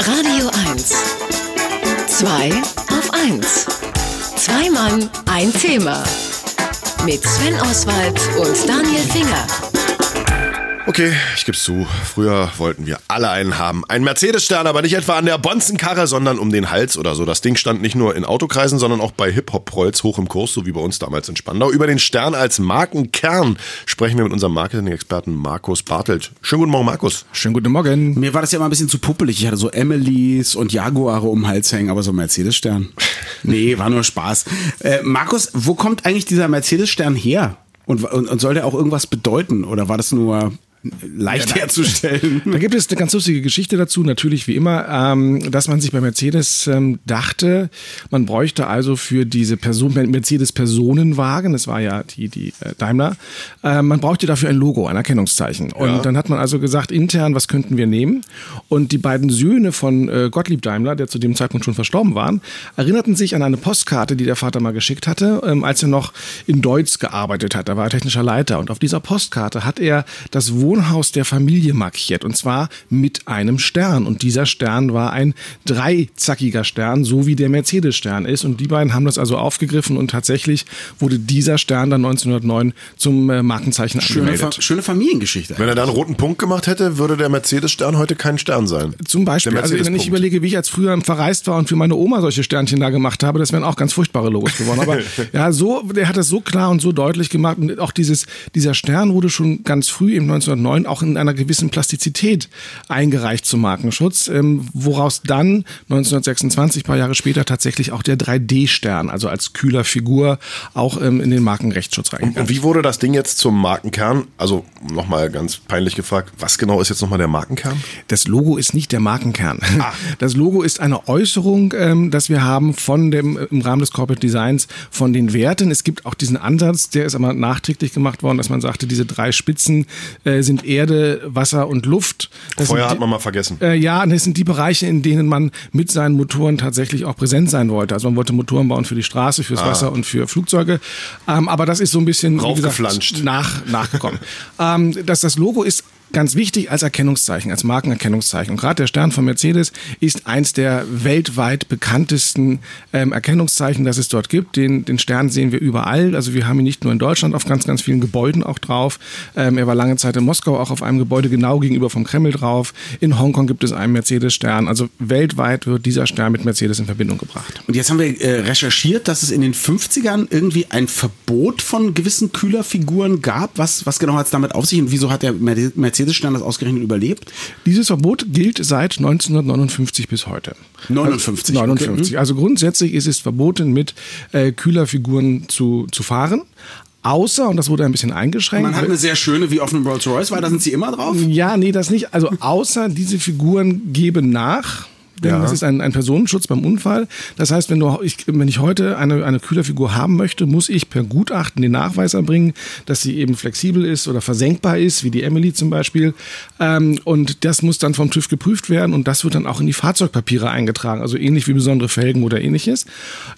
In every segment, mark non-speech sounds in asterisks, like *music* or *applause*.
Radio 1. Zwei auf 1. Zwei Mann, ein Thema. Mit Sven Oswald und Daniel Finger. Okay, ich geb's zu. Früher wollten wir alle einen haben. Ein Mercedes-Stern, aber nicht etwa an der Bonzenkarre, sondern um den Hals oder so. Das Ding stand nicht nur in Autokreisen, sondern auch bei Hip-Hop-Prolls hoch im Kurs, so wie bei uns damals in Spandau. Über den Stern als Markenkern sprechen wir mit unserem Marketing-Experten Markus Bartelt. Schönen guten Morgen, Markus. Schönen guten Morgen. Mir war das ja immer ein bisschen zu puppelig. Ich hatte so Emilys und Jaguare um den Hals hängen, aber so ein Mercedes-Stern. *laughs* Nee, war nur Spaß. Äh, Markus, wo kommt eigentlich dieser Mercedes-Stern her? Und, und, und soll der auch irgendwas bedeuten? Oder war das nur leicht herzustellen. *laughs* Da gibt es eine ganz lustige Geschichte dazu, natürlich wie immer, ähm, dass man sich bei Mercedes ähm, dachte, man bräuchte also für diese Person, Mercedes Personenwagen, das war ja die, die äh, Daimler, äh, man brauchte dafür ein Logo, ein Erkennungszeichen. Und Ja. dann hat man also gesagt, intern, was könnten wir nehmen? Und die beiden Söhne von äh, Gottlieb Daimler, der zu dem Zeitpunkt schon verstorben waren, erinnerten sich an eine Postkarte, die der Vater mal geschickt hatte, ähm, als er noch in Deutz gearbeitet hat. Da war er technischer Leiter. Und auf dieser Postkarte hat er das Wohnhaus der Familie markiert. Und zwar mit einem Stern. Und dieser Stern war ein dreizackiger Stern, so wie der Mercedes-Stern ist. Und die beiden haben das also aufgegriffen und tatsächlich wurde dieser Stern dann 1909 zum äh, Markenzeichen Schöne, angemeldet. Fa schöne Familiengeschichte. Wenn er da einen roten Punkt gemacht hätte, würde der Mercedes-Stern heute kein Stern sein. Zum Beispiel, also wenn ich überlege, wie ich als früher verreist war und für meine Oma solche Sternchen da gemacht habe, das wären auch ganz furchtbare Logos geworden. Aber *laughs* ja, so, der hat das so klar und so deutlich gemacht und auch dieses, dieser Stern wurde schon ganz früh im 1909 auch in einer gewissen Plastizität eingereicht zum Markenschutz, ähm, woraus dann 1926, paar Jahre später, tatsächlich auch der 3D-Stern, also als kühler Figur, auch ähm, in den Markenrechtsschutz reingegangen. Und wie wurde das Ding jetzt zum Markenkern? Also nochmal ganz peinlich gefragt, was genau ist jetzt nochmal der Markenkern? Das Logo ist nicht der Markenkern. *laughs* Das Logo ist eine Äußerung, ähm, das wir haben von dem im Rahmen des Corporate Designs von den Werten. Es gibt auch diesen Ansatz, der ist aber nachträglich gemacht worden, dass man sagte, diese drei Spitzen äh, sind Erde, Wasser und Luft. Das Feuer sind hat die- man mal vergessen. äh, ja, das sind die Bereiche, in denen man mit seinen Motoren tatsächlich auch präsent sein wollte. Also man wollte Motoren bauen für die Straße, fürs Wasser und für Flugzeuge. Ähm, aber das ist so ein bisschen gesagt, nach, nachgekommen. *laughs* ähm, das, das Logo ist ganz wichtig als Erkennungszeichen, als Markenerkennungszeichen. Und gerade der Stern von Mercedes ist eins der weltweit bekanntesten ähm, Erkennungszeichen, das es dort gibt. Den, den Stern sehen wir überall. Also wir haben ihn nicht nur in Deutschland auf ganz, ganz vielen Gebäuden auch drauf. Ähm, er war lange Zeit in Moskau auch auf einem Gebäude genau gegenüber vom Kreml drauf. In Hongkong gibt es einen Mercedes-Stern. Also weltweit wird dieser Stern mit Mercedes in Verbindung gebracht. Und jetzt haben wir äh, recherchiert, dass es in den 50ern irgendwie ein Verbot von gewissen Kühlerfiguren gab. Was, was genau hat es damit auf sich und wieso hat der Mer- Mercedes-Stern das ausgerechnet überlebt? Dieses Verbot gilt seit 1959 bis heute. 59, Also, okay. 59. Also grundsätzlich ist es verboten, mit äh, Kühlerfiguren zu, zu fahren. Außer, und das wurde ein bisschen eingeschränkt. Man hat eine sehr schöne wie auf einem Rolls-Royce, weil da sind sie immer drauf. ja, nee, das nicht. Also außer diese Figuren geben nach. Denn Ja. das ist ein, ein Personenschutz beim Unfall. Das heißt, wenn, du, ich, wenn ich heute eine, eine Kühlerfigur haben möchte, muss ich per Gutachten den Nachweis erbringen, dass sie eben flexibel ist oder versenkbar ist, wie die Emily zum Beispiel. Ähm, und das muss dann vom TÜV geprüft werden und das wird dann auch in die Fahrzeugpapiere eingetragen, also ähnlich wie besondere Felgen oder ähnliches.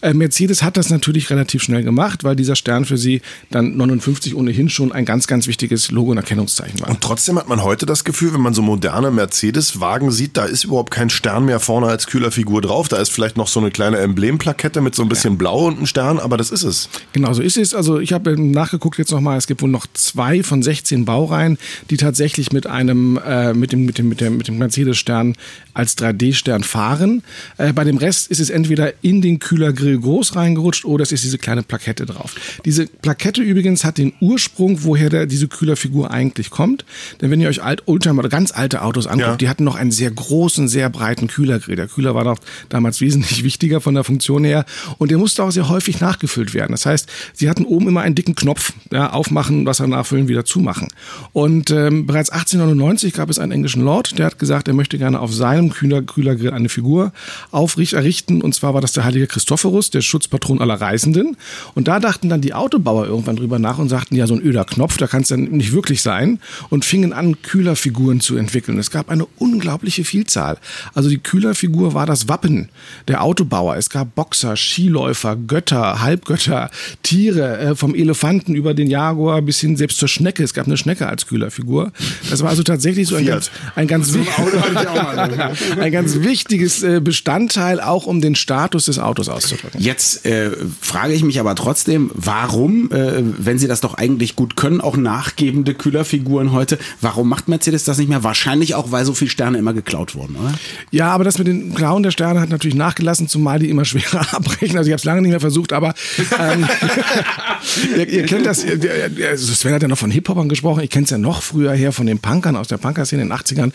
Äh, Mercedes hat das natürlich relativ schnell gemacht, weil dieser Stern für sie dann 59 ohnehin schon ein ganz, ganz wichtiges Logo und Erkennungszeichen war. Und trotzdem hat man heute das Gefühl, wenn man so moderne Mercedes-Wagen sieht, da ist überhaupt kein Stern mehr vorne als Kühlerfigur drauf. Da ist vielleicht noch so eine kleine Emblemplakette mit so ein bisschen Blau und einem Stern, aber das ist es. Genau so ist es. Also ich habe nachgeguckt jetzt nochmal, es gibt wohl noch zwei von 16 Baureihen, die tatsächlich mit einem, äh, mit dem, mit dem, mit dem, mit dem Mercedes-Stern als 3D-Stern fahren. Äh, bei dem Rest ist es entweder in den Kühlergrill groß reingerutscht oder es ist diese kleine Plakette drauf. Diese Plakette übrigens hat den Ursprung, woher der, diese Kühlerfigur eigentlich kommt. Denn wenn ihr euch alt, Oldtimer oder ganz alte Autos anguckt, Ja. die hatten noch einen sehr großen, sehr breiten Kühlergrill. Der Kühler war noch damals wesentlich wichtiger von der Funktion her und der musste auch sehr häufig nachgefüllt werden. Das heißt, sie hatten oben immer einen dicken Knopf, ja, aufmachen, Wasser nachfüllen, wieder zumachen. Und ähm, bereits 1899 gab es einen englischen Lord, der hat gesagt, er möchte gerne auf seinem Kühler, Kühlergrill eine Figur aufrichten, errichten und zwar war das der heilige Christophorus, der Schutzpatron aller Reisenden. Und da dachten dann die Autobauer irgendwann drüber nach und sagten, ja, so ein öder Knopf, da kann es dann nicht wirklich sein und fingen an, Kühlerfiguren zu entwickeln. Es gab eine unglaubliche Vielzahl. Also die Kühlerfigur war das Wappen der Autobauer. Es gab Boxer, Skiläufer, Götter, Halbgötter, Tiere, äh, vom Elefanten über den Jaguar bis hin selbst zur Schnecke. Es gab eine Schnecke als Kühlerfigur. Das war also tatsächlich so ein Fiat. ganz, ein ganz mal. *laughs* ein ganz wichtiges äh, Bestandteil, auch um den Status des Autos auszudrücken. Jetzt äh, frage ich mich aber trotzdem, warum, äh, wenn sie das doch eigentlich gut können, auch nachgebende Kühlerfiguren heute, warum macht Mercedes das nicht mehr? Wahrscheinlich auch, weil so viele Sterne immer geklaut wurden, oder? Ja, aber das mit den Klauen der Sterne hat natürlich nachgelassen, zumal die immer schwerer *laughs* abbrechen. Also ich habe es lange nicht mehr versucht, aber ähm, *laughs* ihr, ihr, kennt das, ihr, Sven hat ja noch von Hip-Hopern gesprochen, ich kenne es ja noch früher her von den Punkern aus der Punker-Szene in den 80ern.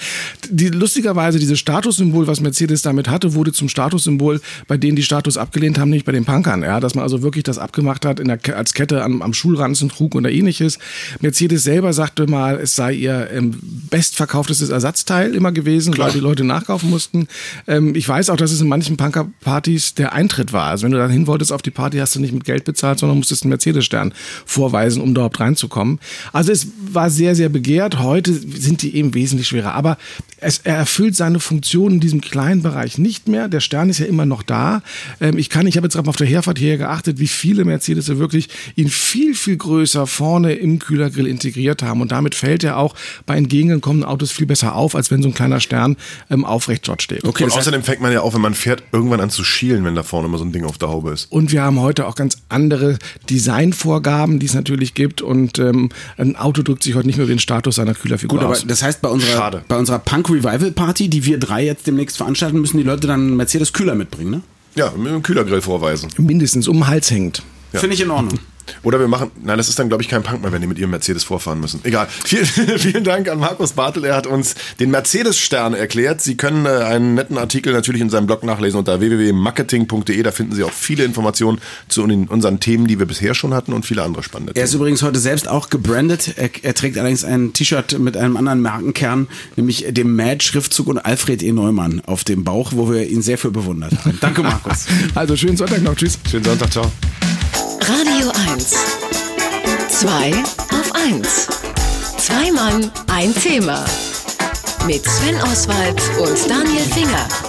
Die, lustigerweise, dieses Statussymbol, was Mercedes damit hatte, wurde zum Statussymbol, bei denen die Status abgelehnt haben, nicht bei den Punkern. Ja, dass man also wirklich das abgemacht hat der, als Kette am, am Schulranzen trug oder ähnliches. Mercedes selber sagte mal, es sei ihr ähm, bestverkauftestes Ersatzteil immer gewesen, Klar. weil die Leute nachkaufen mussten. Ähm, ich weiß auch, dass es in manchen Punker-Partys der Eintritt war. Also wenn du dann hin wolltest auf die Party, hast du nicht mit Geld bezahlt, sondern musstest einen Mercedes-Stern vorweisen, um dort reinzukommen. Also es war sehr, sehr begehrt. Heute sind die eben wesentlich schwerer. Aber es, er erfüllt seine Funktion in diesem kleinen Bereich nicht mehr. Der Stern ist ja immer noch da. Ähm, ich kann, ich habe jetzt gerade auf der Herfahrt hier geachtet, wie viele Mercedes wirklich ihn viel, viel größer vorne im Kühlergrill integriert haben. Und damit fällt er auch bei entgegenkommenden Autos viel besser auf, als wenn so ein kleiner Stern ähm, aufrecht dort steht. Okay, und außerdem fängt man ja auch, wenn man fährt, irgendwann an zu schielen, wenn da vorne immer so ein Ding auf der Haube ist. Und wir haben heute auch ganz andere Designvorgaben, die es natürlich gibt. Und ähm, ein Auto drückt sich heute nicht mehr wie den Status seiner Kühlerfigur Gut, aus. aber das heißt, bei unserer, bei unserer Punk Revival Party, die wir drei jetzt demnächst veranstalten, müssen die Leute dann einen Mercedes Kühler mitbringen, ne? Ja, mit einem Kühlergrill vorweisen. Mindestens um den Hals hängt. Ja. Finde ich in Ordnung. Oder wir machen, nein, das ist dann, glaube ich, kein Punk mehr, wenn die mit ihrem Mercedes vorfahren müssen. Egal. *laughs* Vielen, vielen Dank an Markus Bartel. Er hat uns den Mercedes-Stern erklärt. Sie können äh, einen netten Artikel natürlich in seinem Blog nachlesen unter www.marketing.de. Da finden Sie auch viele Informationen zu unseren Themen, die wir bisher schon hatten und viele andere spannende Themen. Er ist übrigens heute selbst auch gebrandet. Er, er trägt allerdings ein T-Shirt mit einem anderen Markenkern, nämlich dem Mad-Schriftzug und Alfred E. Neumann auf dem Bauch, wo wir ihn sehr für bewundert haben. Danke, Markus. *laughs* also schönen Sonntag noch. Tschüss. Schönen Sonntag. Ciao. Radio 1. Zwei auf 1. Zwei Mann, ein Thema. Mit Sven Oswald und Daniel Finger.